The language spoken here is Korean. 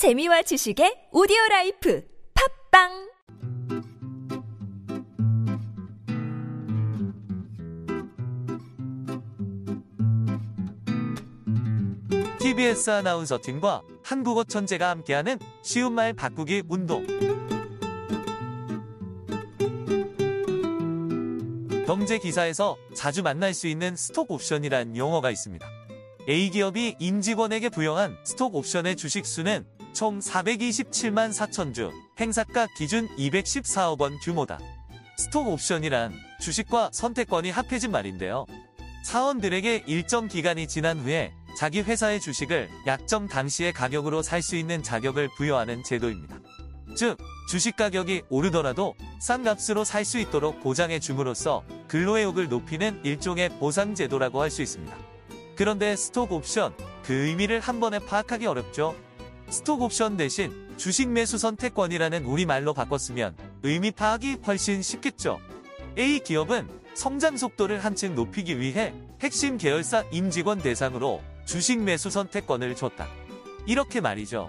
재미와 지식의 오디오 라이프 팟빵 TBS 아나운서 팀과 한국어 천재가 함께하는 쉬운 말 바꾸기 운동. 경제 기사에서 자주 만날 수 있는 스톡 옵션이란 용어가 있습니다. A기업이 임직원에게 부여한 스톡 옵션의 주식 수는 총 427만 4천 주, 행사가 기준 214억 원 규모다. 스톡 옵션이란 주식과 선택권이 합해진 말인데요. 사원들에게 일정 기간이 지난 후에 자기 회사의 주식을 약정 당시의 가격으로 살 수 있는 자격을 부여하는 제도입니다. 즉, 주식 가격이 오르더라도 싼 값으로 살 수 있도록 보장해 줌으로써 근로의욕을 높이는 일종의 보상 제도라고 할 수 있습니다. 그런데 스톡 옵션, 그 의미를 한 번에 파악하기 어렵죠? 스톡 옵션 대신 주식 매수 선택권이라는 우리말로 바꿨으면 의미 파악이 훨씬 쉽겠죠? A 기업은 성장 속도를 한층 높이기 위해 핵심 계열사 임직원 대상으로 주식 매수 선택권을 줬다. 이렇게 말이죠.